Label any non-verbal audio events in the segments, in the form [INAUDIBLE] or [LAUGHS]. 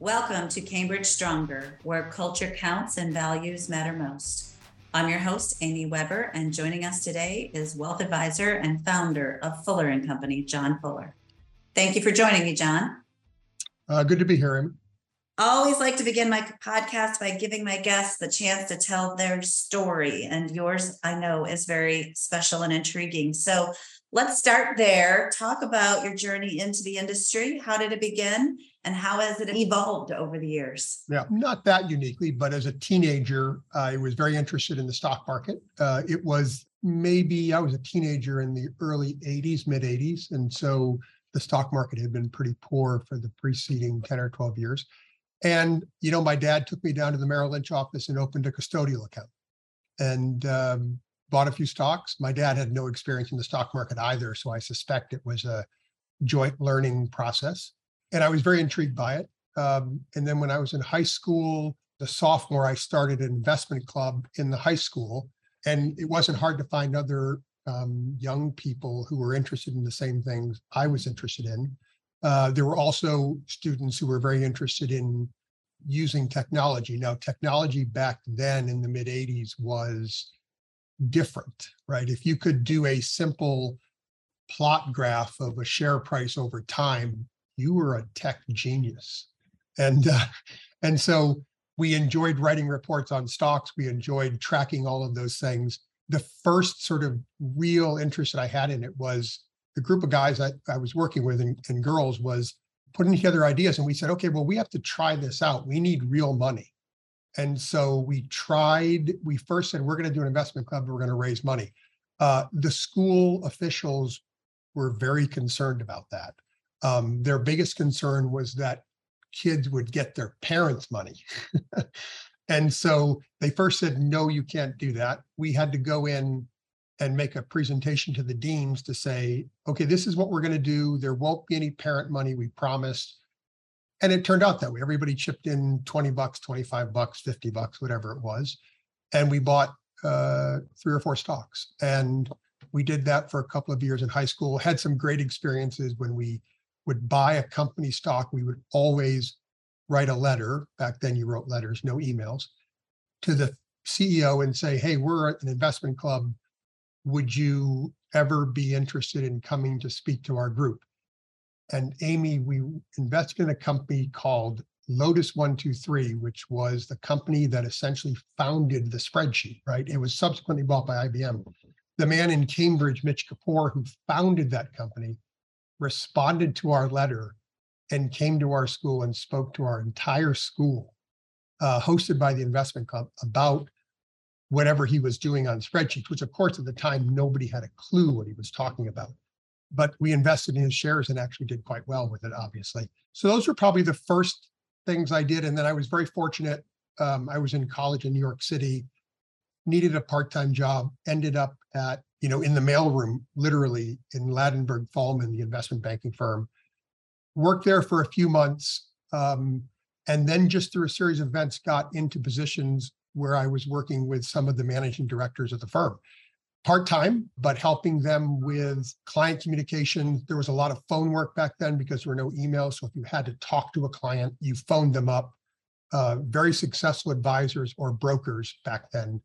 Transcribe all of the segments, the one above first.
Welcome to Cambridge Stronger, where culture counts and values matter most. I'm your host, Amy Weber, and joining us today is wealth advisor and founder of Fuller and Company, John Fuller. Thank you for joining me, John. Uh, good to be here, Amy. I always like to begin my podcast by giving my guests the chance to tell their story, and yours, I know, is very special and intriguing. So let's start there. Talk about your journey into the industry. How did it begin? and how has it evolved over the years? Yeah, not that uniquely, but as a teenager, I was very interested in the stock market. Uh, it was maybe I was a teenager in the early 80s, mid 80s. And so the stock market had been pretty poor for the preceding 10 or 12 years. And, you know, my dad took me down to the Merrill Lynch office and opened a custodial account and um, bought a few stocks. My dad had no experience in the stock market either. So I suspect it was a joint learning process and I was very intrigued by it. Um, and then when I was in high school, the sophomore, I started an investment club in the high school, and it wasn't hard to find other um, young people who were interested in the same things I was interested in. Uh, there were also students who were very interested in using technology. Now, technology back then in the mid 80s was different, right? If you could do a simple plot graph of a share price over time, you were a tech genius. And uh, and so we enjoyed writing reports on stocks. We enjoyed tracking all of those things. The first sort of real interest that I had in it was the group of guys I, I was working with and, and girls was putting together ideas. And we said, okay, well, we have to try this out. We need real money. And so we tried, we first said, we're going to do an investment club, we're going to raise money. Uh, the school officials were very concerned about that um, their biggest concern was that kids would get their parents' money. [LAUGHS] and so they first said, no, you can't do that. We had to go in and make a presentation to the deans to say, okay, this is what we're going to do. There won't be any parent money, we promised. And it turned out that way. Everybody chipped in 20 bucks, 25 bucks, 50 bucks, whatever it was. And we bought uh, three or four stocks. And we did that for a couple of years in high school, had some great experiences when we would buy a company stock, we would always write a letter. Back then, you wrote letters, no emails, to the CEO and say, Hey, we're an investment club. Would you ever be interested in coming to speak to our group? And Amy, we invested in a company called Lotus 123, which was the company that essentially founded the spreadsheet, right? It was subsequently bought by IBM. The man in Cambridge, Mitch Kapor, who founded that company, responded to our letter and came to our school and spoke to our entire school, uh, hosted by the investment club, about whatever he was doing on spreadsheets, which of course at the time nobody had a clue what he was talking about. But we invested in his shares and actually did quite well with it, obviously. So those were probably the first things I did. And then I was very fortunate. Um, I was in college in New York City, needed a part-time job, ended up at you know, in the mailroom, literally in Ladenburg Thalmann, the investment banking firm. Worked there for a few months, um, and then just through a series of events, got into positions where I was working with some of the managing directors of the firm. Part time, but helping them with client communication. There was a lot of phone work back then because there were no emails. So if you had to talk to a client, you phoned them up. Uh, very successful advisors or brokers back then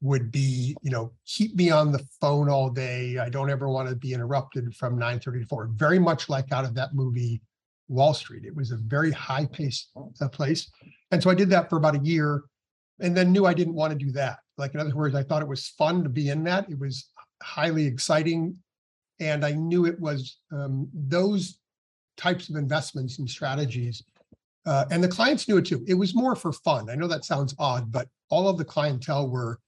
would be, you know, keep me on the phone all day. I don't ever want to be interrupted from 9:30 to 4. Very much like out of that movie Wall Street. It was a very high-paced place. And so I did that for about a year and then knew I didn't want to do that. Like in other words, I thought it was fun to be in that. It was highly exciting and I knew it was um, those types of investments and strategies uh, and the clients knew it too. It was more for fun. I know that sounds odd, but all of the clientele were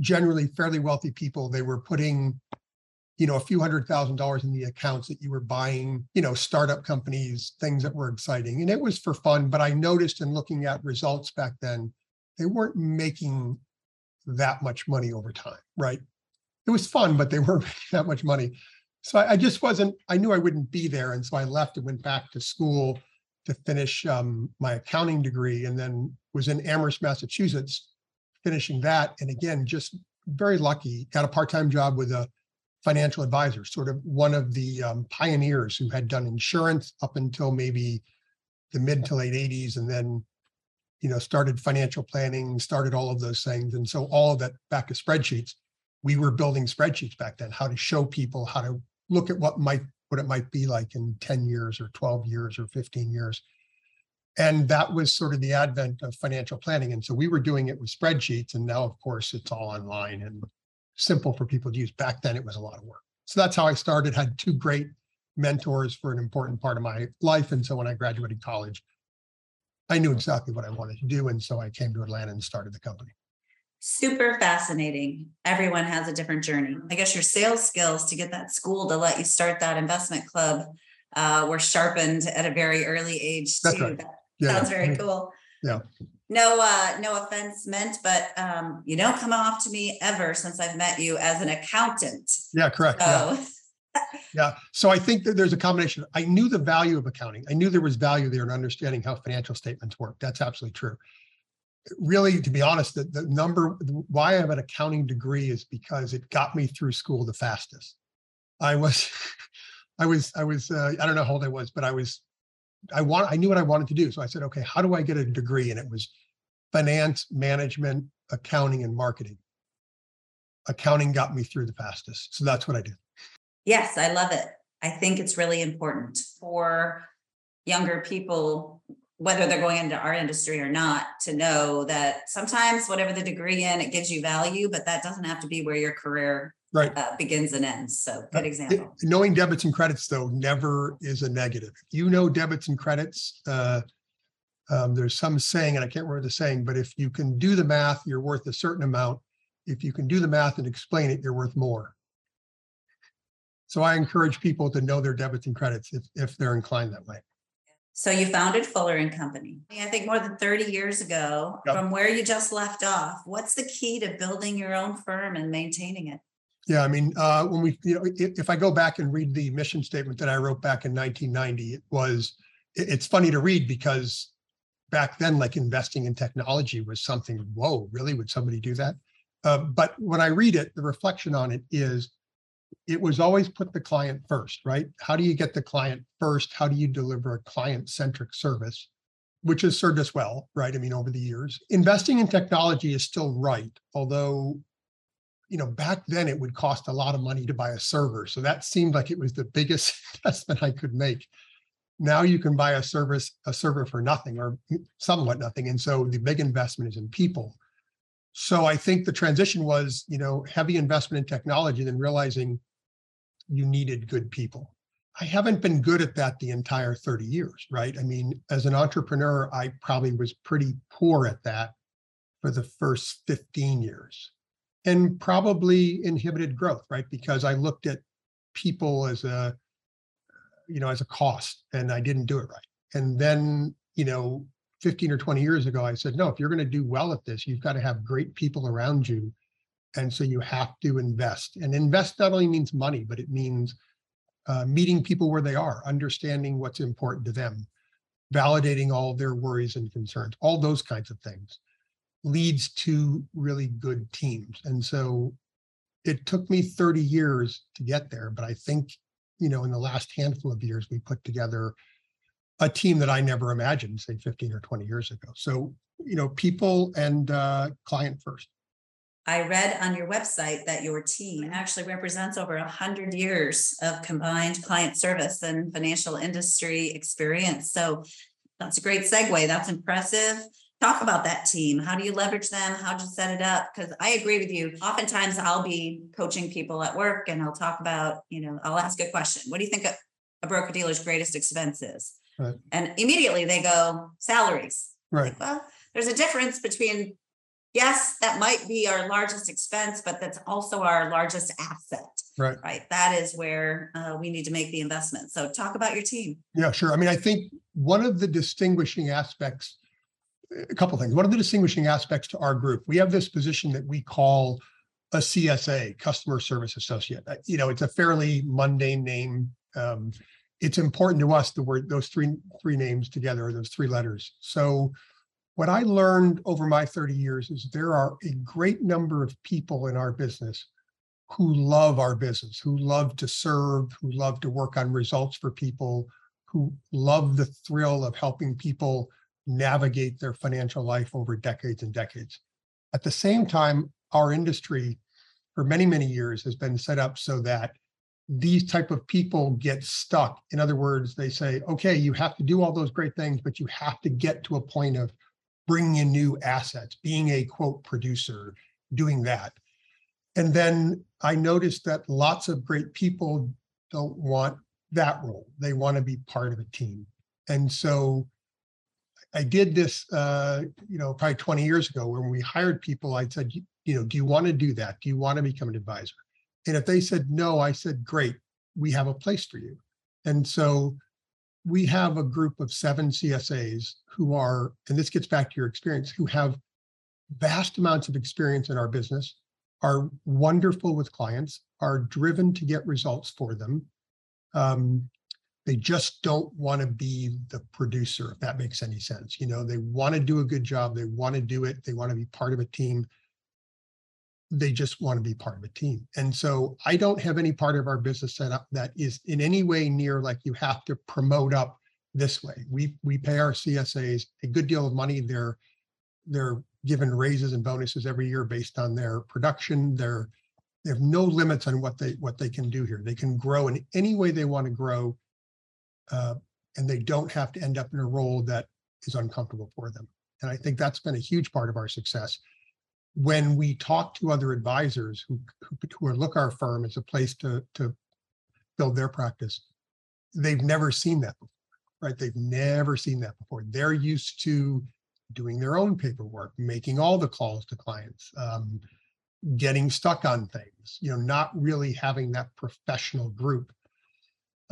generally fairly wealthy people. They were putting, you know, a few hundred thousand dollars in the accounts that you were buying, you know, startup companies, things that were exciting. And it was for fun. But I noticed in looking at results back then, they weren't making that much money over time, right? It was fun, but they [LAUGHS] weren't making that much money. So I, I just wasn't, I knew I wouldn't be there. And so I left and went back to school to finish um, my accounting degree and then was in Amherst, Massachusetts finishing that. And again, just very lucky, got a part time job with a financial advisor, sort of one of the um, pioneers who had done insurance up until maybe the mid to late eighties and then, you know, started financial planning, started all of those things. And so all of that back of spreadsheets, we were building spreadsheets back then, how to show people how to look at what might, what it might be like in 10 years or 12 years or 15 years. And that was sort of the advent of financial planning. And so we were doing it with spreadsheets. And now, of course, it's all online and simple for people to use. Back then, it was a lot of work. So that's how I started, had two great mentors for an important part of my life. And so when I graduated college, I knew exactly what I wanted to do. And so I came to Atlanta and started the company. Super fascinating. Everyone has a different journey. I guess your sales skills to get that school to let you start that investment club uh, were sharpened at a very early age That's too. right. That Yeah. sounds very cool. Yeah. No, uh, no offense meant, but um, you don't come off to me ever since I've met you as an accountant. Yeah, correct. So Yeah. [LAUGHS] So I think that there's a combination. I knew the value of accounting. I knew there was value there in understanding how financial statements work. That's absolutely true. Really, to be honest, the, the number why I have an accounting degree is because it got me through school the fastest. I was, [LAUGHS] I was, I was, uh, I don't know how old I was, but I was, I want, I knew what I wanted to do. So I said, okay, how do I get a degree? And it was finance, management, accounting, and marketing. Accounting got me through the fastest. So that's what I did. Yes, I love it. I think it's really important for younger people, whether they're going into our industry or not, to know that sometimes whatever the degree in, it gives you value, but that doesn't have to be where your career Right. uh, begins and ends. So good example. Knowing debits and credits, though, never is a negative. You know debits and credits, uh, um, there's some saying, and I can't remember the saying, but if you can do the math, you're worth a certain amount. If you can do the math and explain it, you're worth more. So I encourage people to know their debits and credits if, if they're inclined that way. So you founded Fuller and Company. I think more than 30 years ago, Yep. from where you just left off. What's the key to building your own firm and maintaining it? Yeah, I mean, uh, when we, you know, if, if I go back and read the mission statement that I wrote back in 1990, it was, it- it's funny to read because back then, like investing in technology was something, whoa, really? Would somebody do that? Uh, but when I read it, the reflection on it is, it was always put the client first, right? How do you get the client first? How do you deliver a client-centric service? Which has served us well, right? I mean, over the years. Investing in technology is still right, although you know, back then it would cost a lot of money to buy a server. So that seemed like it was the biggest [LAUGHS] investment I could make. Now you can buy a service, a server for nothing or somewhat nothing. And so the big investment is in people. So I think the transition was, you know, heavy investment in technology, then realizing you needed good people. I haven't been good at that the entire 30 years, right? I mean, as an entrepreneur, I probably was pretty poor at that for the first 15 years and probably inhibited growth, right? Because I looked at people as a, you know, as a cost and I didn't do it right. And then, you know, 15 or 20 years ago, I said, no, if you're going to do well at this, you've got to have great people around you. And so you have to invest. And invest not only means money, but it means uh, meeting people where they are, understanding what's important to them, validating all their worries and concerns, all those kinds of things leads to really good teams. And so it took me 30 years to get there, but I think, you know, in the last handful of years, we put together a team that I never imagined, say 15 or 20 years ago. So, you know, people and uh, client first. I read on your website that your team actually represents over 100 years of combined client service and financial industry experience. So that's a great segue. That's impressive. Talk about that team. How do you leverage them? How do you set it up? Because I agree with you. Oftentimes I'll be coaching people at work and I'll talk about, you know, I'll ask a question. What do you think a, a broker dealer's greatest expense is? Right. And immediately they go, salaries. Right. Well, there's a difference between yes, that might be our largest expense, but that's also our largest asset. Right. Right. That is where uh, we need to make the investment. So talk about your team. Yeah, sure. I mean, I think one of the distinguishing aspects, a couple things. One of the distinguishing aspects to our group, we have this position that we call a CSA, Customer Service Associate. Uh, You know, it's a fairly mundane name. Um, it's important to us the word those three three names together, or those three letters. So what I learned over my 30 years is there are a great number of people in our business who love our business, who love to serve, who love to work on results for people, who love the thrill of helping people navigate their financial life over decades and decades. At the same time, our industry for many, many years has been set up so that these type of people get stuck. In other words, they say, okay, you have to do all those great things, but you have to get to a point of bringing in new assets, being a quote producer, doing that. And then I noticed that lots of great people don't want that role. They want to be part of a team. And so I did this, uh, you know, probably 20 years ago when we hired people. I said, you, you know, do you want to do that? Do you want to become an advisor? And if they said no, I said, great, we have a place for you. And so we have a group of seven CSAs who are, and this gets back to your experience, who have vast amounts of experience in our business, are wonderful with clients, are driven to get results for them. Um, they just don't want to be the producer, if that makes any sense. You know, they want to do a good job, they want to do it, they want to be part of a team. They just want to be part of a team. And so I don't have any part of our business set up that is in any way near like you have to promote up this way. We we pay our CSAs a good deal of money. They're they're given raises and bonuses every year based on their production. They're they have no limits on what they what they can do here. They can grow in any way they want to grow, uh, and they don't have to end up in a role that is uncomfortable for them. And I think that's been a huge part of our success. When we talk to other advisors who who, look our firm as a place to to build their practice, they've never seen that before, right? They've never seen that before. They're used to doing their own paperwork, making all the calls to clients, um, getting stuck on things, you know, not really having that professional group.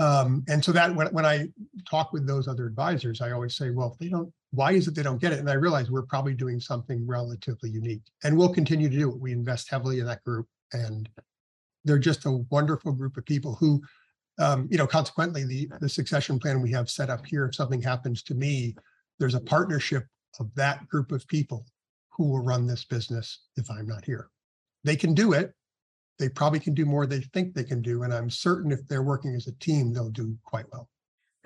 Um, and so that when, when I talk with those other advisors, I always say, well, if they don't, why is it they don't get it? And I realize we're probably doing something relatively unique and we'll continue to do it. We invest heavily in that group and they're just a wonderful group of people who, um, you know, consequently, the, the succession plan we have set up here, if something happens to me, there's a partnership of that group of people who will run this business if I'm not here. They can do it. They probably can do more than they think they can do. And I'm certain if they're working as a team, they'll do quite well.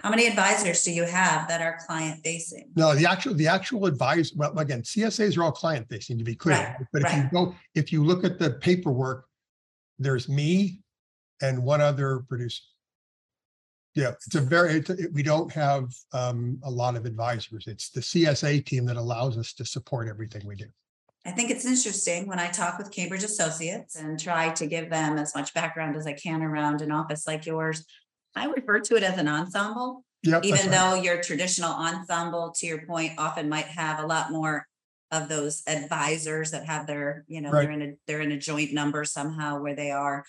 How many advisors do you have that are client facing? No, the actual the actual advisor. Well, again, CSAs are all client facing to be clear. Right, but if right. you go, if you look at the paperwork, there's me and one other producer. Yeah, it's a very, it's a- we don't have um, a lot of advisors. It's the CSA team that allows us to support everything we do. I think it's interesting when I talk with Cambridge Associates and try to give them as much background as I can around an office like yours. I refer to it as an ensemble, Yep. even right. though your traditional ensemble, to your point, often might have a lot more of those advisors that have their, you know, Right. they're in a, they're in a joint number somehow where they are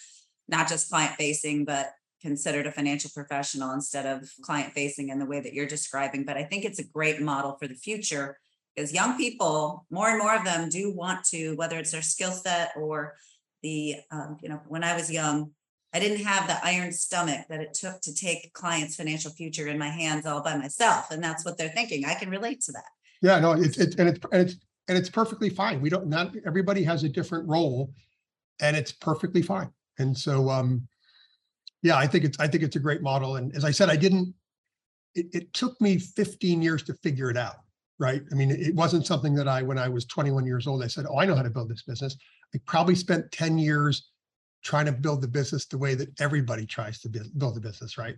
not just client facing, but considered a financial professional instead of client facing in the way that you're describing. But I think it's a great model for the future because young people, more and more of them do want to, whether it's their skill set or the, um, you know, when I was young, I didn't have the iron stomach that it took to take clients' financial future in my hands all by myself. And that's what they're thinking. I can relate to that. Yeah, no, it's, it's, and it's, and it's, and it's perfectly fine. We don't, not, everybody has a different role and it's perfectly fine. And so, um, yeah, I think it's, I think it's a great model. And as I said, I didn't, it, it took me 15 years to figure it out, right? I mean, it wasn't something that I, when I was 21 years old, I said, oh, I know how to build this business. I probably spent 10 years trying to build the business the way that everybody tries to build, a business, right?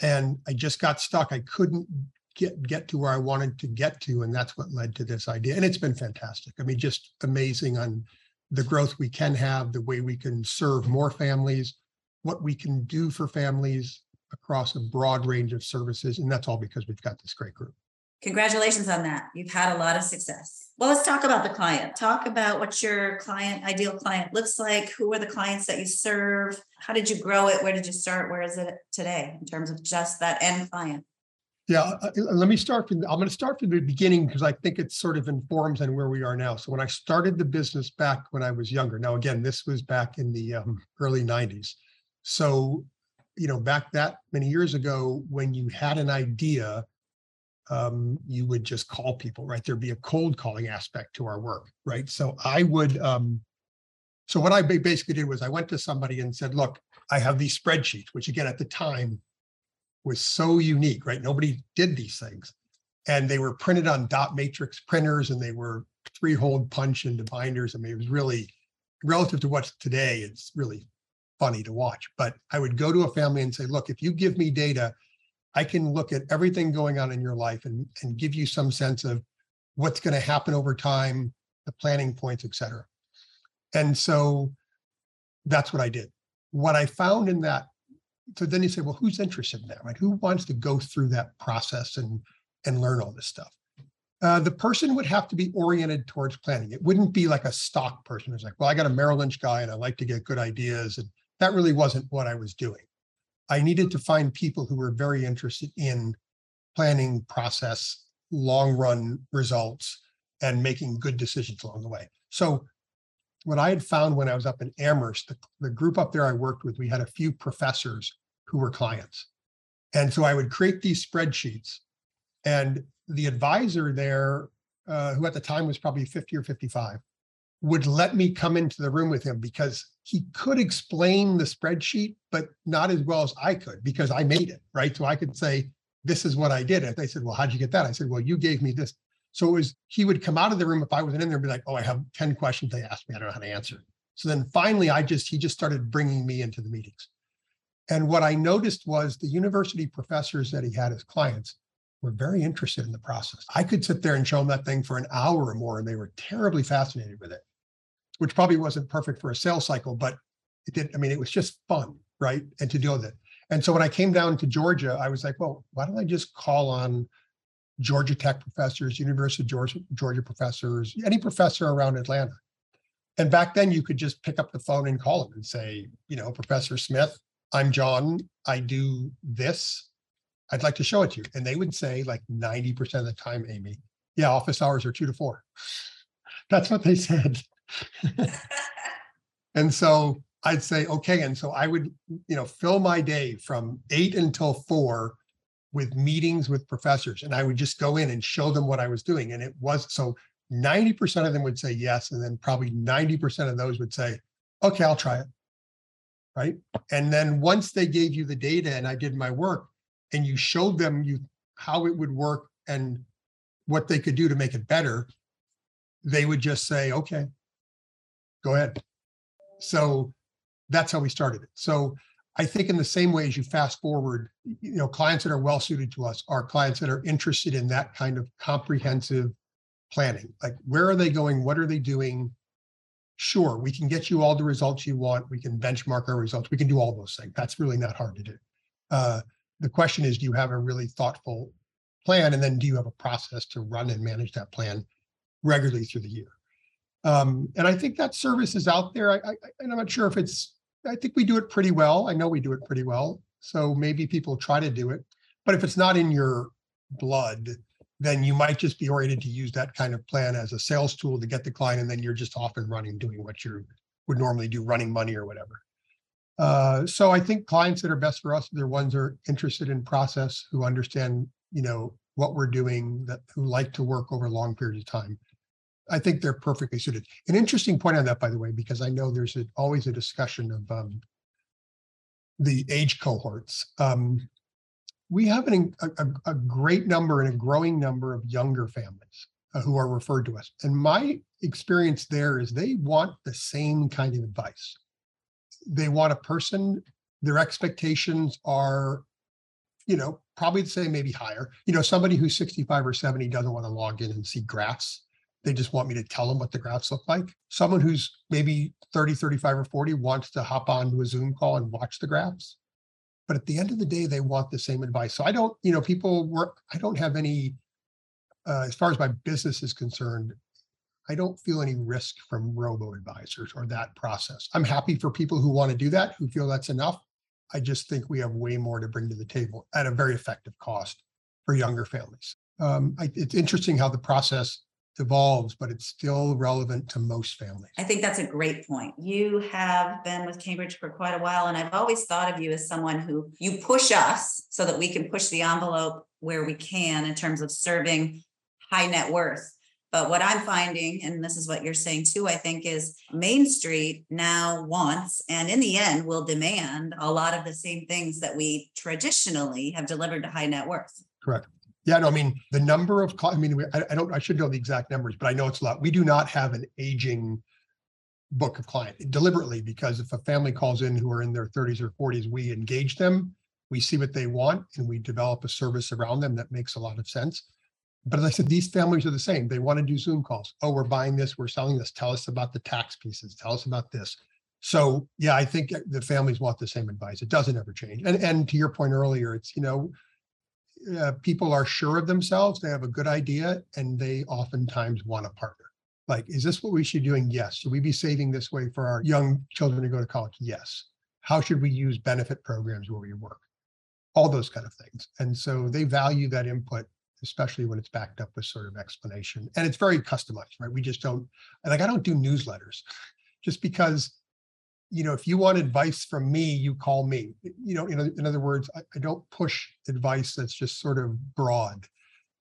And I just got stuck. I couldn't get get to where I wanted to get to, and that's what led to this idea. And it's been fantastic. I mean, just amazing on the growth we can have, the way we can serve more families, what we can do for families across a broad range of services, and that's all because we've got this great group. Congratulations on that. You've had a lot of success. Well, let's talk about the client. Talk about what your client, ideal client looks like. Who are the clients that you serve? How did you grow it? Where did you start? Where is it today in terms of just that end client? Yeah, uh, uh, let me start from, I'm going to start from the beginning because I think it sort of informs on where we are now. So when I started the business back when I was younger, now again, this was back in the um, early 90s. So, you know, back that many years ago, when you had an idea, um, you would just call people, right? There'd be a cold calling aspect to our work, right? So I would, um, so what I basically did was I went to somebody and said, look, I have these spreadsheets, which again, at the time, was so unique, right? Nobody did these things. And they were printed on dot matrix printers and they were three hole punch into binders. I mean, it was really relative to what's today, it's really funny to watch. But I would go to a family and say, look, if you give me data, I can look at everything going on in your life and, and give you some sense of what's going to happen over time, the planning points, et cetera. And so that's what I did. What I found in that, so then you say, well, who's interested in that, right? Who wants to go through that process and and learn all this stuff? Uh, the person would have to be oriented towards planning. It wouldn't be like a stock person who's like, well, I got a Merrill Lynch guy and I like to get good ideas. And that really wasn't what I was doing. I needed to find people who were very interested in planning process, long run results, and making good decisions along the way. So what I had found when I was up in Amherst, the, the group up there I worked with, we had a few professors who were clients. And so I would create these spreadsheets and the advisor there, uh, who at the time was probably 50 or 55, would let me come into the room with him because he could explain the spreadsheet, but not as well as I could because I made it, right? So I could say, this is what I did. And they said, well, how'd you get that? I said, well, you gave me this. So it was, he would come out of the room if I wasn't in there and be like, oh, I have 10 questions they asked me. I don't know how to answer. So then finally, I just, he just started bringing me into the meetings. And what I noticed was the university professors that he had as clients were very interested in the process. I could sit there and show them that thing for an hour or more, and they were terribly fascinated with it, which probably wasn't perfect for a sales cycle, but it did. I mean, it was just fun, right? And to deal with it. And so when I came down to Georgia, I was like, well, why don't I just call on Georgia Tech professors, University of Georgia, Georgia professors, any professor around Atlanta. And back then you could just pick up the phone and call them and say, you know, Professor Smith, I'm John. I do this. I'd like to show it to you. And they would say, like 90% of the time, Amy, yeah, office hours are two to four. [LAUGHS] That's what they said. [LAUGHS] and so I'd say, okay. And so I would, you know, fill my day from eight until four with meetings with professors and I would just go in and show them what I was doing. And it was so 90% of them would say yes. And then probably 90% of those would say, okay, I'll try it. Right. And then once they gave you the data and I did my work and you showed them you how it would work and what they could do to make it better, they would just say, okay, go ahead. So that's how we started it. So I think in the same way as you fast forward, you know, clients that are well suited to us are clients that are interested in that kind of comprehensive planning. Like, where are they going? What are they doing? Sure, we can get you all the results you want. We can benchmark our results. We can do all those things. That's really not hard to do. Uh, the question is, do you have a really thoughtful plan? And then do you have a process to run and manage that plan regularly through the year? Um, and I think that service is out there. I, I, and I'm not sure if it's I think we do it pretty well. I know we do it pretty well. So maybe people try to do it. But if it's not in your blood, then you might just be oriented to use that kind of plan as a sales tool to get the client. And then you're just off and running, doing what you would normally do, running money or whatever. Uh, so I think clients that are best for us, they're ones that are interested in process, who understand, you know, what we're doing, that who like to work over long periods of time. I think they're perfectly suited. An interesting point on that, by the way, because I know there's a, always a discussion of um, the age cohorts. Um, we have an, a, a, great number and a growing number of younger families uh, who are referred to us. And my experience there is they want the same kind of advice. They want a person, their expectations are, you know, probably the same, maybe higher. You know, somebody who's 65 or 70 doesn't want to log in and see graphs they just want me to tell them what the graphs look like. Someone who's maybe 30, 35, or 40 wants to hop onto a Zoom call and watch the graphs. But at the end of the day, they want the same advice. So I don't, you know, people work, I don't have any, uh, as far as my business is concerned, I don't feel any risk from robo advisors or that process. I'm happy for people who want to do that, who feel that's enough. I just think we have way more to bring to the table at a very effective cost for younger families. Um, I, it's interesting how the process evolves, but it's still relevant to most families. I think that's a great point. You have been with Cambridge for quite a while, and I've always thought of you as someone who you push us so that we can push the envelope where we can in terms of serving high net worth. But what I'm finding, and this is what you're saying too, I think is Main Street now wants and in the end will demand a lot of the same things that we traditionally have delivered to high net worth. Correct. Yeah, no, I mean, the number of, clients, I mean, I, I don't, I should know the exact numbers, but I know it's a lot. We do not have an aging book of client deliberately because if a family calls in who are in their 30s or 40s, we engage them, we see what they want, and we develop a service around them that makes a lot of sense. But as I said, these families are the same. They want to do Zoom calls. Oh, we're buying this, we're selling this. Tell us about the tax pieces. Tell us about this. So yeah, I think the families want the same advice. It doesn't ever change. And and to your point earlier, it's you know, uh, people are sure of themselves. They have a good idea, and they oftentimes want a partner. Like, is this what we should be doing? Yes. Should we be saving this way for our young children to go to college? Yes. How should we use benefit programs where we work? All those kind of things. And so they value that input especially when it's backed up with sort of explanation. And it's very customized, right? We just don't, like, I don't do newsletters just because, you know, if you want advice from me, you call me. You know, in, in other words, I, I don't push advice that's just sort of broad.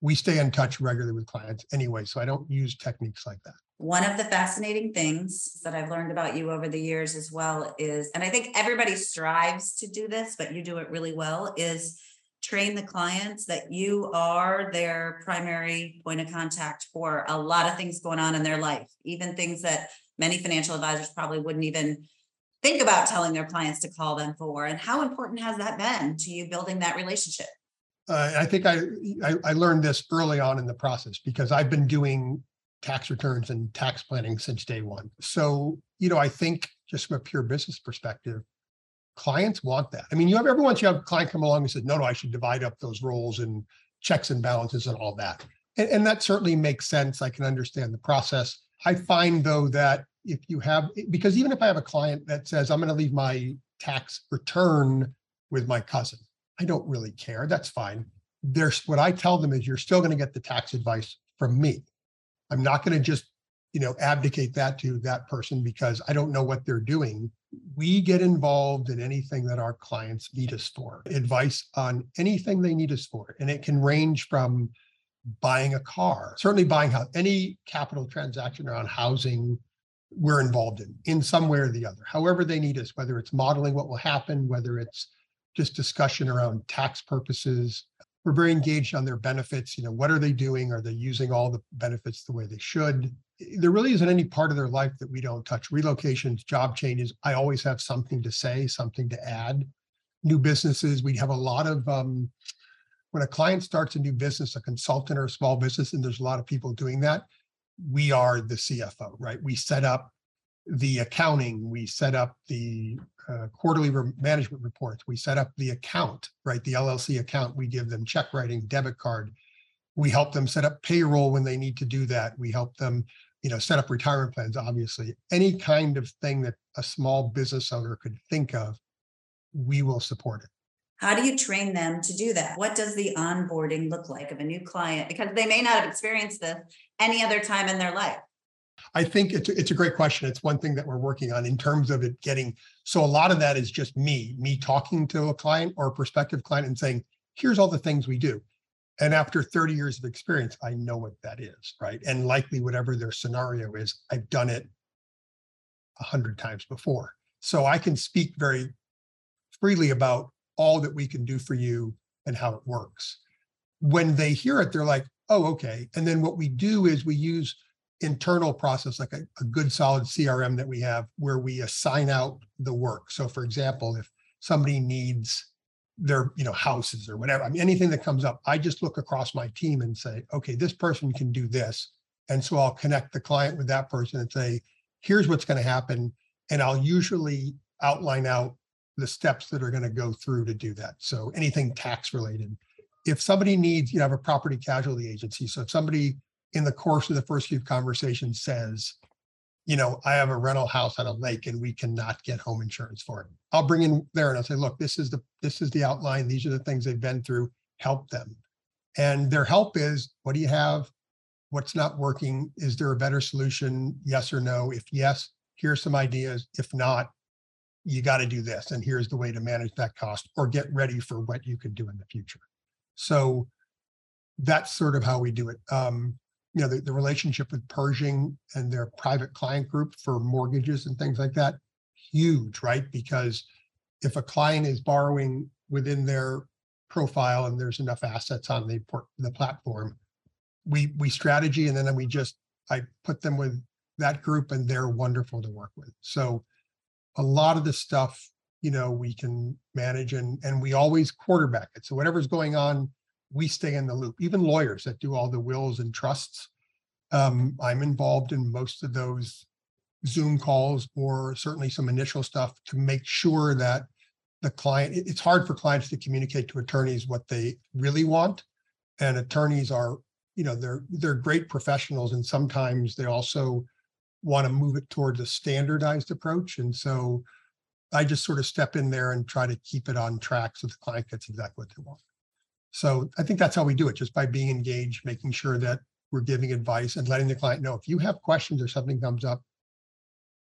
We stay in touch regularly with clients anyway, so I don't use techniques like that. One of the fascinating things that I've learned about you over the years as well is, and I think everybody strives to do this, but you do it really well, is train the clients that you are their primary point of contact for a lot of things going on in their life, even things that many financial advisors probably wouldn't even think about telling their clients to call them for. And how important has that been to you building that relationship? Uh, I think I, I I learned this early on in the process because I've been doing tax returns and tax planning since day one. So, you know, I think just from a pure business perspective, clients want that. I mean, you have every once you have a client come along and says, no, no, I should divide up those roles and checks and balances and all that. And, and that certainly makes sense. I can understand the process. I find though that if you have, because even if I have a client that says, I'm going to leave my tax return with my cousin, I don't really care. That's fine. There's what I tell them is you're still going to get the tax advice from me. I'm not going to just, you know, abdicate that to that person because I don't know what they're doing we get involved in anything that our clients need us for, advice on anything they need us for. And it can range from buying a car, certainly buying house, any capital transaction around housing we're involved in, in some way or the other, however they need us, whether it's modeling what will happen, whether it's just discussion around tax purposes. We're very engaged on their benefits. You know, what are they doing? Are they using all the benefits the way they should? there really isn't any part of their life that we don't touch. Relocations, job changes. I always have something to say, something to add. New businesses, we have a lot of um, when a client starts a new business, a consultant or a small business, and there's a lot of people doing that. We are the CFO, right? We set up the accounting, we set up the uh, quarterly re- management reports, we set up the account, right? The LLC account. We give them check writing, debit card. We help them set up payroll when they need to do that. We help them you know, set up retirement plans, obviously, any kind of thing that a small business owner could think of, we will support it. How do you train them to do that? What does the onboarding look like of a new client? Because they may not have experienced this any other time in their life. I think it's, it's a great question. It's one thing that we're working on in terms of it getting. So a lot of that is just me, me talking to a client or a prospective client and saying, here's all the things we do. And after 30 years of experience, I know what that is, right? And likely whatever their scenario is, I've done it a hundred times before. So I can speak very freely about all that we can do for you and how it works. When they hear it, they're like, oh, okay. And then what we do is we use internal process, like a, a good solid CRM that we have where we assign out the work. So for example, if somebody needs their you know houses or whatever i mean anything that comes up i just look across my team and say okay this person can do this and so i'll connect the client with that person and say here's what's going to happen and i'll usually outline out the steps that are going to go through to do that so anything tax related if somebody needs you know have a property casualty agency so if somebody in the course of the first few conversations says you know, I have a rental house on a lake and we cannot get home insurance for it. I'll bring in there and I'll say, look, this is the this is the outline. These are the things they've been through. Help them. And their help is what do you have? What's not working? Is there a better solution? Yes or no? If yes, here's some ideas. If not, you got to do this. And here's the way to manage that cost or get ready for what you could do in the future. So that's sort of how we do it. Um, you know, the, the relationship with Pershing and their private client group for mortgages and things like that, huge, right? Because if a client is borrowing within their profile and there's enough assets on the port, the platform, we we strategy and then we just I put them with that group and they're wonderful to work with. So a lot of the stuff, you know, we can manage and and we always quarterback it. So whatever's going on, we stay in the loop. Even lawyers that do all the wills and trusts, um, I'm involved in most of those Zoom calls or certainly some initial stuff to make sure that the client, it's hard for clients to communicate to attorneys what they really want. And attorneys are, you know, they're they're great professionals and sometimes they also want to move it towards a standardized approach. And so I just sort of step in there and try to keep it on track so the client gets exactly what they want. So I think that's how we do it, just by being engaged, making sure that we're giving advice and letting the client know if you have questions or something comes up,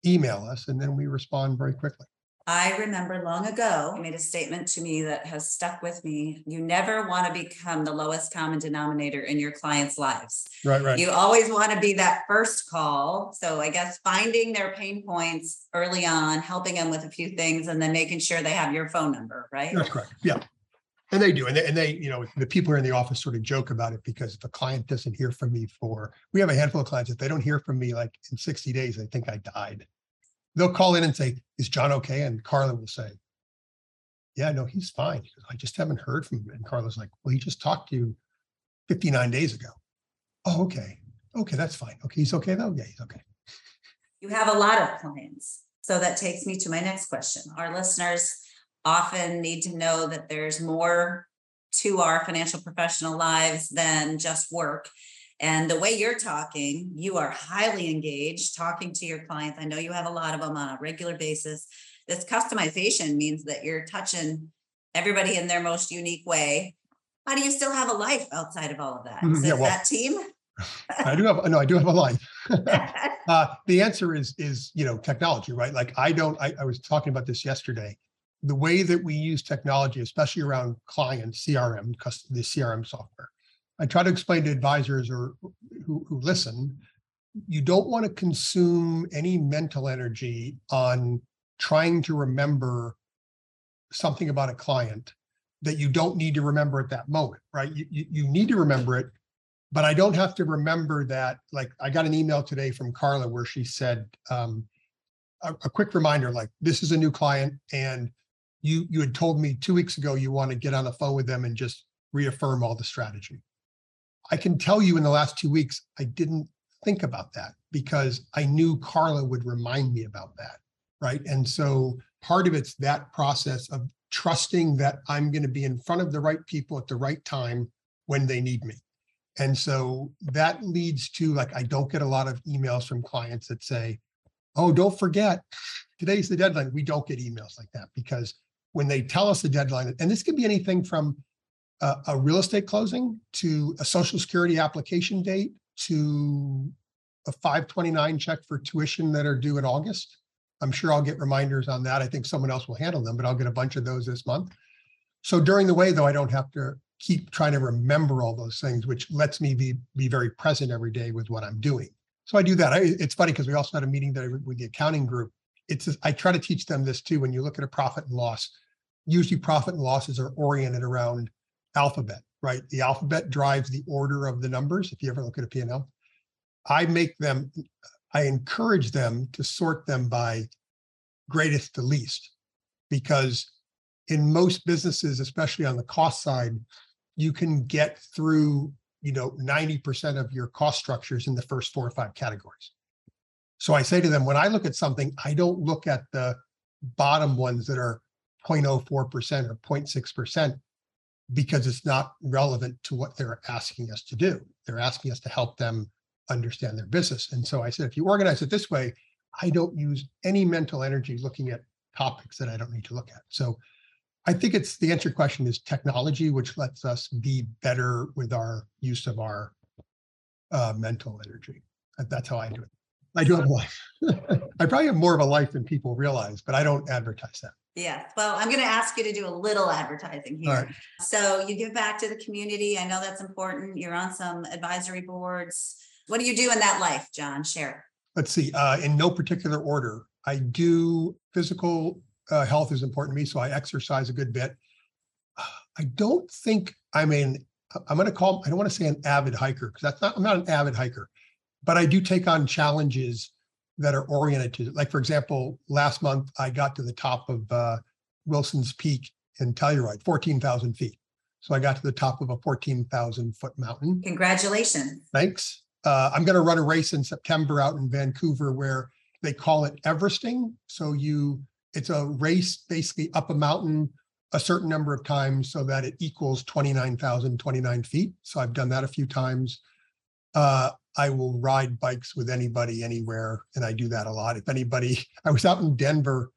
email us and then we respond very quickly. I remember long ago, you made a statement to me that has stuck with me. You never want to become the lowest common denominator in your clients' lives. Right, right. You always want to be that first call. So I guess finding their pain points early on, helping them with a few things, and then making sure they have your phone number, right? That's correct. Yeah. And they do. And they, and they, you know, the people here in the office sort of joke about it because if a client doesn't hear from me for, we have a handful of clients, if they don't hear from me like in 60 days, they think I died they'll call in and say, "Is John okay?" And Carla will say, "Yeah, no, he's fine. I just haven't heard from him." And Carla's like, "Well, he just talked to you 59 days ago." Oh, okay, okay, that's fine. Okay, he's okay though. Yeah, he's okay. You have a lot of clients, so that takes me to my next question. Our listeners often need to know that there's more to our financial professional lives than just work and the way you're talking, you are highly engaged talking to your clients. I know you have a lot of them on a regular basis. This customization means that you're touching everybody in their most unique way. How do you still have a life outside of all of that? Mm-hmm. Is yeah, well, that team? [LAUGHS] I do have no, I do have a life. [LAUGHS] [LAUGHS] uh, the answer is is you know technology, right? Like I don't. I, I was talking about this yesterday. The way that we use technology, especially around client CRM, the CRM software, I try to explain to advisors or who, who listen, you don't want to consume any mental energy on trying to remember something about a client that you don't need to remember at that moment, right? You, you, you need to remember it, but I don't have to remember that. Like I got an email today from Carla where she said, um, a, a quick reminder, like this is a new client and you you had told me two weeks ago you want to get on the phone with them and just reaffirm all the strategy. I can tell you in the last two weeks, I didn't think about that because I knew Carla would remind me about that. Right. And so part of it's that process of trusting that I'm going to be in front of the right people at the right time when they need me. And so that leads to like, I don't get a lot of emails from clients that say, oh, don't forget, today's the deadline. We don't get emails like that because when they tell us the deadline, and this can be anything from a, a real estate closing to a social security application date to a 529 check for tuition that are due in August. I'm sure I'll get reminders on that. I think someone else will handle them, but I'll get a bunch of those this month. So during the way, though, I don't have to keep trying to remember all those things, which lets me be be very present every day with what I'm doing. So I do that. I, it's funny because we also had a meeting that with the accounting group. It's I try to teach them this too. When you look at a profit and loss, usually profit and losses are oriented around alphabet, right? The alphabet drives the order of the numbers. If you ever look at a P&L, I make them, I encourage them to sort them by greatest to least, because in most businesses, especially on the cost side, you can get through, you know, 90% of your cost structures in the first four or five categories. So I say to them, when I look at something, I don't look at the bottom ones that are 0.04% or 0.6% because it's not relevant to what they're asking us to do. They're asking us to help them understand their business. And so I said, if you organize it this way, I don't use any mental energy looking at topics that I don't need to look at. So I think it's the answer question is technology, which lets us be better with our use of our uh, mental energy. That's how I do it. I do have a life. [LAUGHS] I probably have more of a life than people realize, but I don't advertise that. Yeah. Well, I'm going to ask you to do a little advertising here. Right. So you give back to the community. I know that's important. You're on some advisory boards. What do you do in that life, John? Share. Let's see, uh, in no particular order. I do physical uh, health is important to me, so I exercise a good bit. I don't think I'm an, I'm going to call, I don't want to say an avid hiker because that's not, I'm not an avid hiker, but I do take on challenges that are oriented to, like, for example, last month I got to the top of uh, Wilson's Peak in Telluride, 14,000 feet. So I got to the top of a 14,000 foot mountain. Congratulations. Thanks. Uh, I'm going to run a race in September out in Vancouver where they call it Everesting. So you, it's a race basically up a mountain a certain number of times so that it equals 29,029 feet. So I've done that a few times. Uh, I will ride bikes with anybody anywhere, and I do that a lot. If anybody, [LAUGHS] I was out in Denver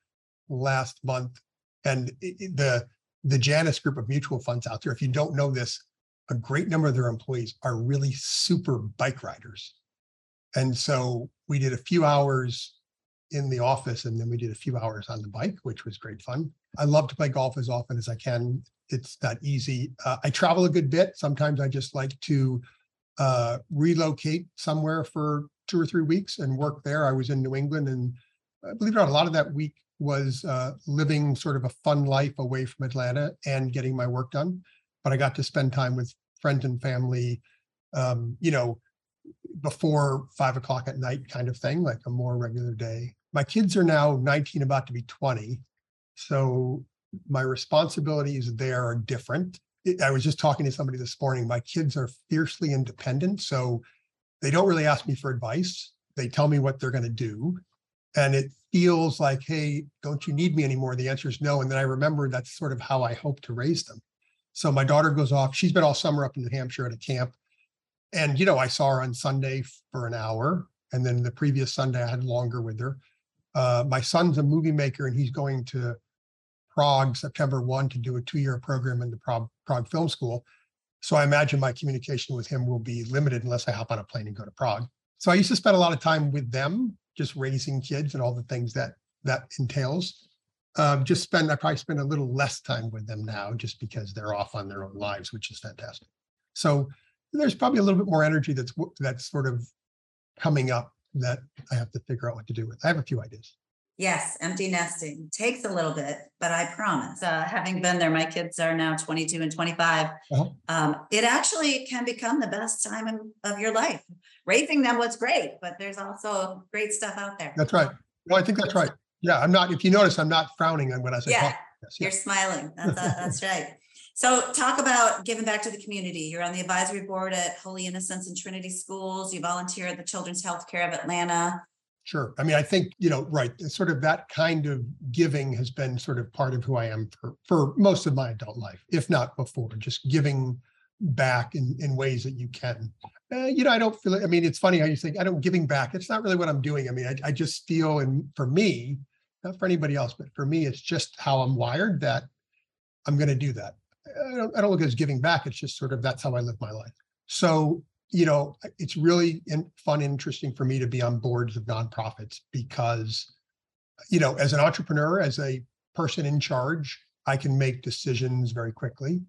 last month, and the the Janus group of mutual funds out there. If you don't know this, a great number of their employees are really super bike riders, and so we did a few hours in the office, and then we did a few hours on the bike, which was great fun. I love to play golf as often as I can. It's that easy. Uh, I travel a good bit. Sometimes I just like to uh, relocate somewhere for two or three weeks and work there. I was in New England, and uh, believe it or not, a lot of that week was uh, living sort of a fun life away from Atlanta and getting my work done. But I got to spend time with friends and family, um, you know, before five o'clock at night, kind of thing, like a more regular day. My kids are now 19, about to be 20. So my responsibilities there are different. I was just talking to somebody this morning. My kids are fiercely independent. So they don't really ask me for advice. They tell me what they're going to do. And it feels like, hey, don't you need me anymore? The answer is no. And then I remember that's sort of how I hope to raise them. So my daughter goes off. She's been all summer up in New Hampshire at a camp. And, you know, I saw her on Sunday for an hour. And then the previous Sunday, I had longer with her. Uh, my son's a movie maker and he's going to Prague September 1 to do a two year program in the Prague, Prague Film School. So I imagine my communication with him will be limited unless I hop on a plane and go to Prague. So I used to spend a lot of time with them, just raising kids and all the things that that entails. Um, just spend I probably spend a little less time with them now, just because they're off on their own lives, which is fantastic. So there's probably a little bit more energy that's that's sort of coming up that I have to figure out what to do with. I have a few ideas. Yes, empty nesting takes a little bit, but I promise, uh, having been there, my kids are now 22 and 25. Uh-huh. Um, it actually can become the best time in, of your life. Raising them was great, but there's also great stuff out there. That's right. No, I think that's right. Yeah, I'm not. If you notice, I'm not frowning on when I say. Yeah, yes, you're smiling. That's uh, [LAUGHS] that's right. So, talk about giving back to the community. You're on the advisory board at Holy Innocents and Trinity Schools. You volunteer at the Children's Healthcare of Atlanta. Sure. I mean, I think, you know, right, sort of that kind of giving has been sort of part of who I am for, for most of my adult life, if not before, just giving back in, in ways that you can. Uh, you know, I don't feel, I mean, it's funny how you think I don't giving back. It's not really what I'm doing. I mean, I, I just feel, and for me, not for anybody else, but for me, it's just how I'm wired that I'm going to do that. I don't, I don't look at it as giving back. It's just sort of that's how I live my life. So you know, it's really in, fun and interesting for me to be on boards of nonprofits because, you know, as an entrepreneur, as a person in charge, I can make decisions very quickly.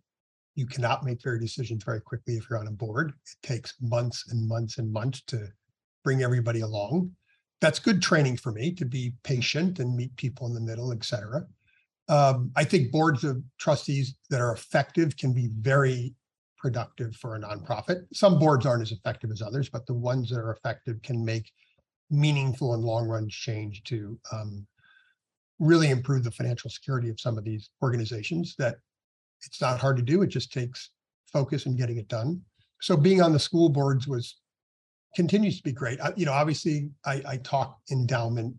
You cannot make very decisions very quickly if you're on a board. It takes months and months and months to bring everybody along. That's good training for me to be patient and meet people in the middle, et cetera. Um, I think boards of trustees that are effective can be very productive for a nonprofit. Some boards aren't as effective as others, but the ones that are effective can make meaningful and long run change to um, really improve the financial security of some of these organizations that it's not hard to do. It just takes focus and getting it done. So being on the school boards was continues to be great. I, you know, obviously I, I talk endowment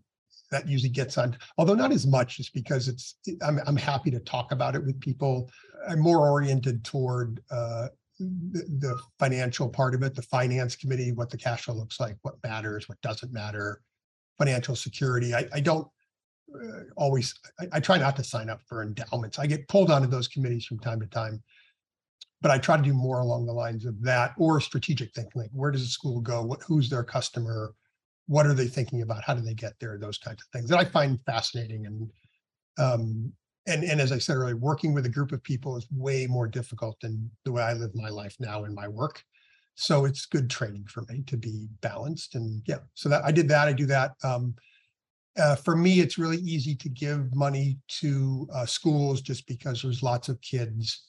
that usually gets on, although not as much, just because it's I'm I'm happy to talk about it with people. I'm more oriented toward uh, the, the, financial part of it, the finance committee, what the cash flow looks like, what matters, what doesn't matter, financial security. I, I don't uh, always. I, I, try not to sign up for endowments. I get pulled onto those committees from time to time, but I try to do more along the lines of that or strategic thinking. Like, where does the school go? What who's their customer? What are they thinking about? How do they get there? Those kinds of things that I find fascinating and um, and and as I said earlier, working with a group of people is way more difficult than the way I live my life now in my work. So it's good training for me to be balanced. And yeah, so that I did that. I do that. Um, uh, for me, it's really easy to give money to uh, schools just because there's lots of kids,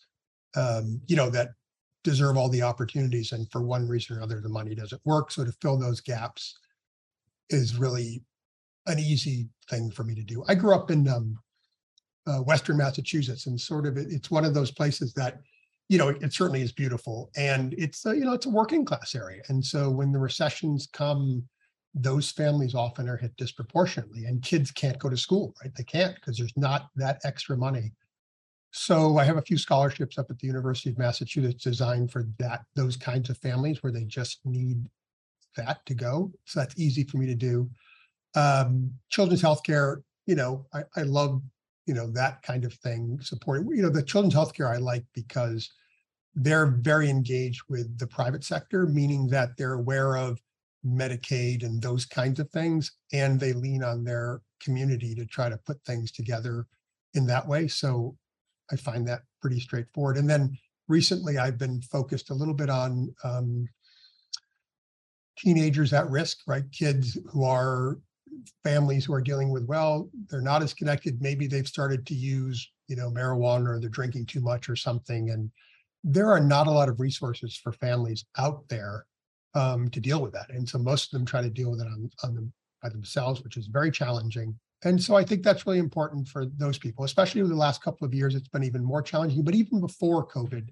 um, you know, that deserve all the opportunities. And for one reason or other, the money doesn't work. So to fill those gaps is really an easy thing for me to do. I grew up in um, uh, Western Massachusetts, and sort of it, it's one of those places that, you know, it, it certainly is beautiful, and it's uh, you know it's a working class area, and so when the recessions come, those families often are hit disproportionately, and kids can't go to school, right? They can't because there's not that extra money. So I have a few scholarships up at the University of Massachusetts designed for that those kinds of families where they just need that to go. So that's easy for me to do. Um, children's healthcare, you know, I, I love, you know, that kind of thing, supporting, you know, the children's healthcare I like because they're very engaged with the private sector, meaning that they're aware of Medicaid and those kinds of things, and they lean on their community to try to put things together in that way. So I find that pretty straightforward. And then recently I've been focused a little bit on um, teenagers at risk, right? Kids who are families who are dealing with, well, they're not as connected. Maybe they've started to use, you know, marijuana or they're drinking too much or something. And there are not a lot of resources for families out there um, to deal with that. And so most of them try to deal with it on, on them by themselves, which is very challenging. And so I think that's really important for those people, especially over the last couple of years. It's been even more challenging. But even before COVID,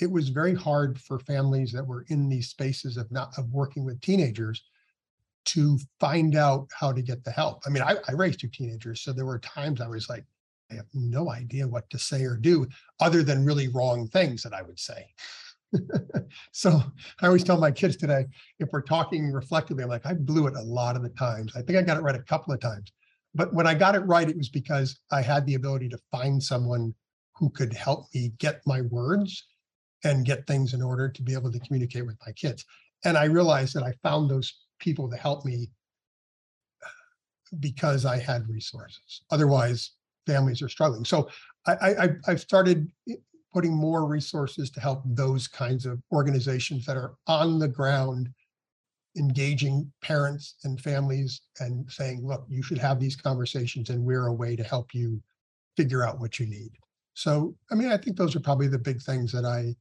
it was very hard for families that were in these spaces of not of working with teenagers to find out how to get the help. I mean, I, I raised two teenagers, so there were times I was like, I have no idea what to say or do other than really wrong things that I would say. [LAUGHS] so I always tell my kids today, if we're talking reflectively, I'm like, I blew it a lot of the times. I think I got it right a couple of times. But when I got it right, it was because I had the ability to find someone who could help me get my words and get things in order to be able to communicate with my kids. And I realized that I found those people to help me because I had resources. Otherwise, families are struggling. So I, I've started putting more resources to help those kinds of organizations that are on the ground engaging parents and families and saying, look, you should have these conversations and we're a way to help you figure out what you need. So, I mean, I think those are probably the big things that I,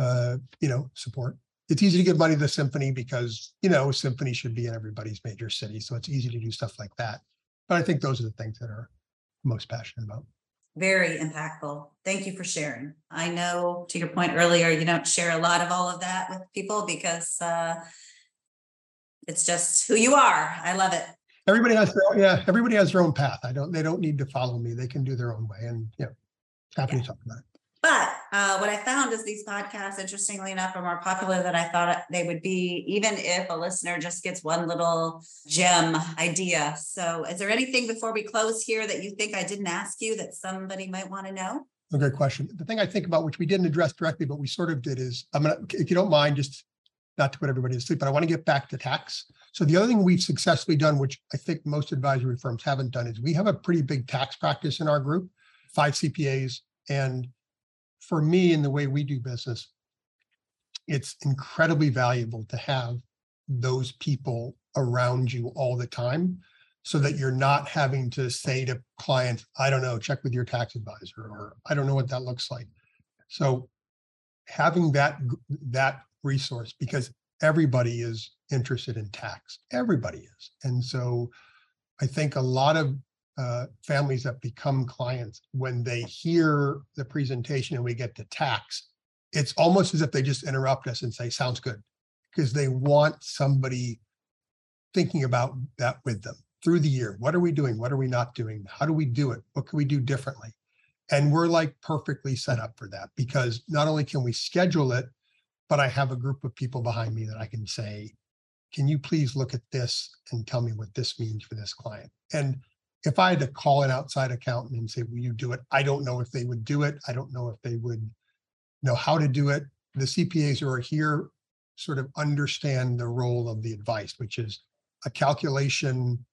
uh, you know, support it's easy to give money to the symphony because you know symphony should be in everybody's major city so it's easy to do stuff like that. But i think those are the things that are most passionate about. Very impactful. Thank you for sharing. I know to your point earlier you don't share a lot of all of that with people because uh, it's just who you are. I love it. Everybody has their yeah everybody has their own path. I don't they don't need to follow me. They can do their own way and yeah happy yeah. to talk about it. But uh, what I found is these podcasts, interestingly enough, are more popular than I thought they would be, even if a listener just gets one little gem idea. So, is there anything before we close here that you think I didn't ask you that somebody might want to know? A good question. The thing I think about, which we didn't address directly, but we sort of did, is I'm gonna, if you don't mind, just not to put everybody to sleep, but I want to get back to tax. So the other thing we've successfully done, which I think most advisory firms haven't done, is we have a pretty big tax practice in our group, five CPAs, and for me in the way we do business, it's incredibly valuable to have those people around you all the time so that you're not having to say to clients, I don't know, check with your tax advisor, or I don't know what that looks like. So having that that resource because everybody is interested in tax. Everybody is. And so I think a lot of uh, families that become clients, when they hear the presentation and we get to tax, it's almost as if they just interrupt us and say, sounds good, because they want somebody thinking about that with them through the year. What are we doing? What are we not doing? How do we do it? What can we do differently? And we're like perfectly set up for that because not only can we schedule it, but I have a group of people behind me that I can say, can you please look at this and tell me what this means for this client? And if I had to call an outside accountant and say, will you do it? I don't know if they would do it. I don't know if they would know how to do it. The CPAs who are here sort of understand the role of the advice, which is a calculation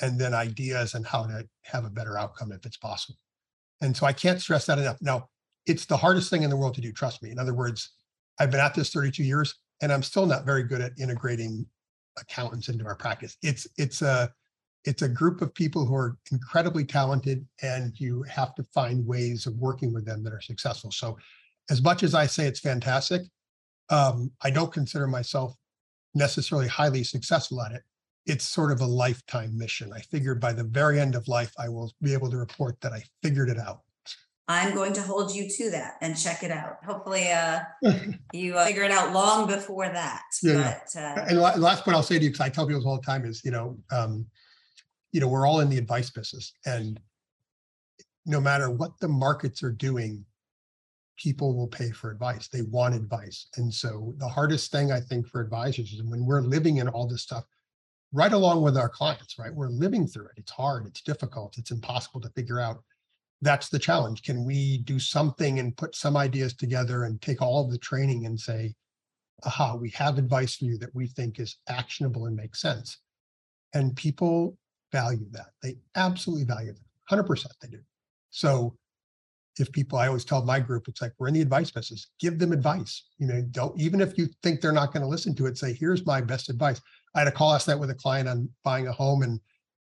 and then ideas and how to have a better outcome if it's possible. And so I can't stress that enough. Now, it's the hardest thing in the world to do, trust me. In other words, I've been at this 32 years. and I'm still not very good at integrating accountants into our practice. It's it's a it's a group of people who are incredibly talented and you have to find ways of working with them that are successful. So as much as I say it's fantastic, um, I don't consider myself necessarily highly successful at it. It's sort of a lifetime mission. I figured by the very end of life, I will be able to report that I figured it out. I'm going to hold you to that and check it out. Hopefully, uh, [LAUGHS] you uh, figure it out long before that. Yeah. But, uh, and last point I'll say to you, because I tell people all the time, is you know, um, you know, we're all in the advice business, and no matter what the markets are doing, people will pay for advice. They want advice, and so the hardest thing I think for advisors is when we're living in all this stuff, right along with our clients. Right, we're living through it. It's hard. It's difficult. It's impossible to figure out that's the challenge. Can we do something and put some ideas together and take all of the training and say, aha, we have advice for you that we think is actionable and makes sense. And people value that. They absolutely value that. 100% they do. So if people, I always tell my group, it's like, we're in the advice business, give them advice. You know, don't, even if you think they're not going to listen to it, say, here's my best advice. I had a call last night with a client on buying a home and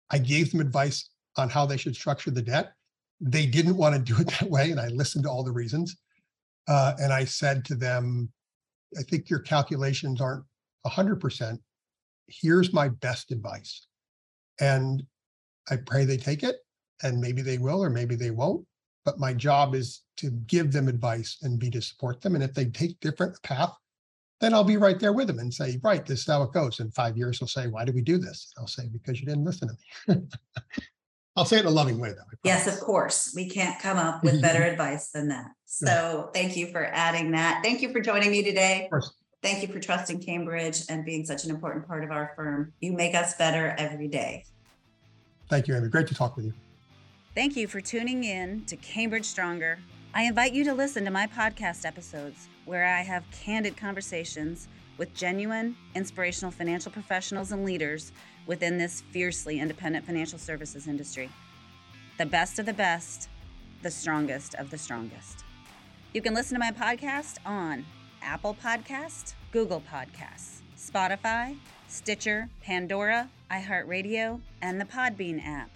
I gave them advice on how they should structure the debt they didn't want to do it [LAUGHS] that way. And I listened to all the reasons. Uh, and I said to them, I think your calculations aren't 100%. Here's my best advice. And I pray they take it, and maybe they will, or maybe they won't. But my job is to give them advice and be to support them. And if they take different path, then I'll be right there with them and say, right, this is how it goes. In five years, they'll say, why did we do this? And I'll say, because you didn't listen to me. [LAUGHS] I'll say it in a loving way, though. Yes, of course. We can't come up with mm-hmm. better advice than that. So thank you for adding that. Thank you for joining me today. Thank you for trusting Cambridge and being such an important part of our firm. You make us better every day. Thank you, Amy. Great to talk with you. Thank you for tuning in to Cambridge Stronger. I invite you to listen to my podcast episodes where I have candid conversations with genuine, inspirational financial professionals and leaders within this fiercely independent financial services industry. The best of the best, the strongest of the strongest. You can listen to my podcast on Apple Podcast, Google Podcasts, Spotify, Stitcher, Pandora, iHeartRadio, and the Podbean app.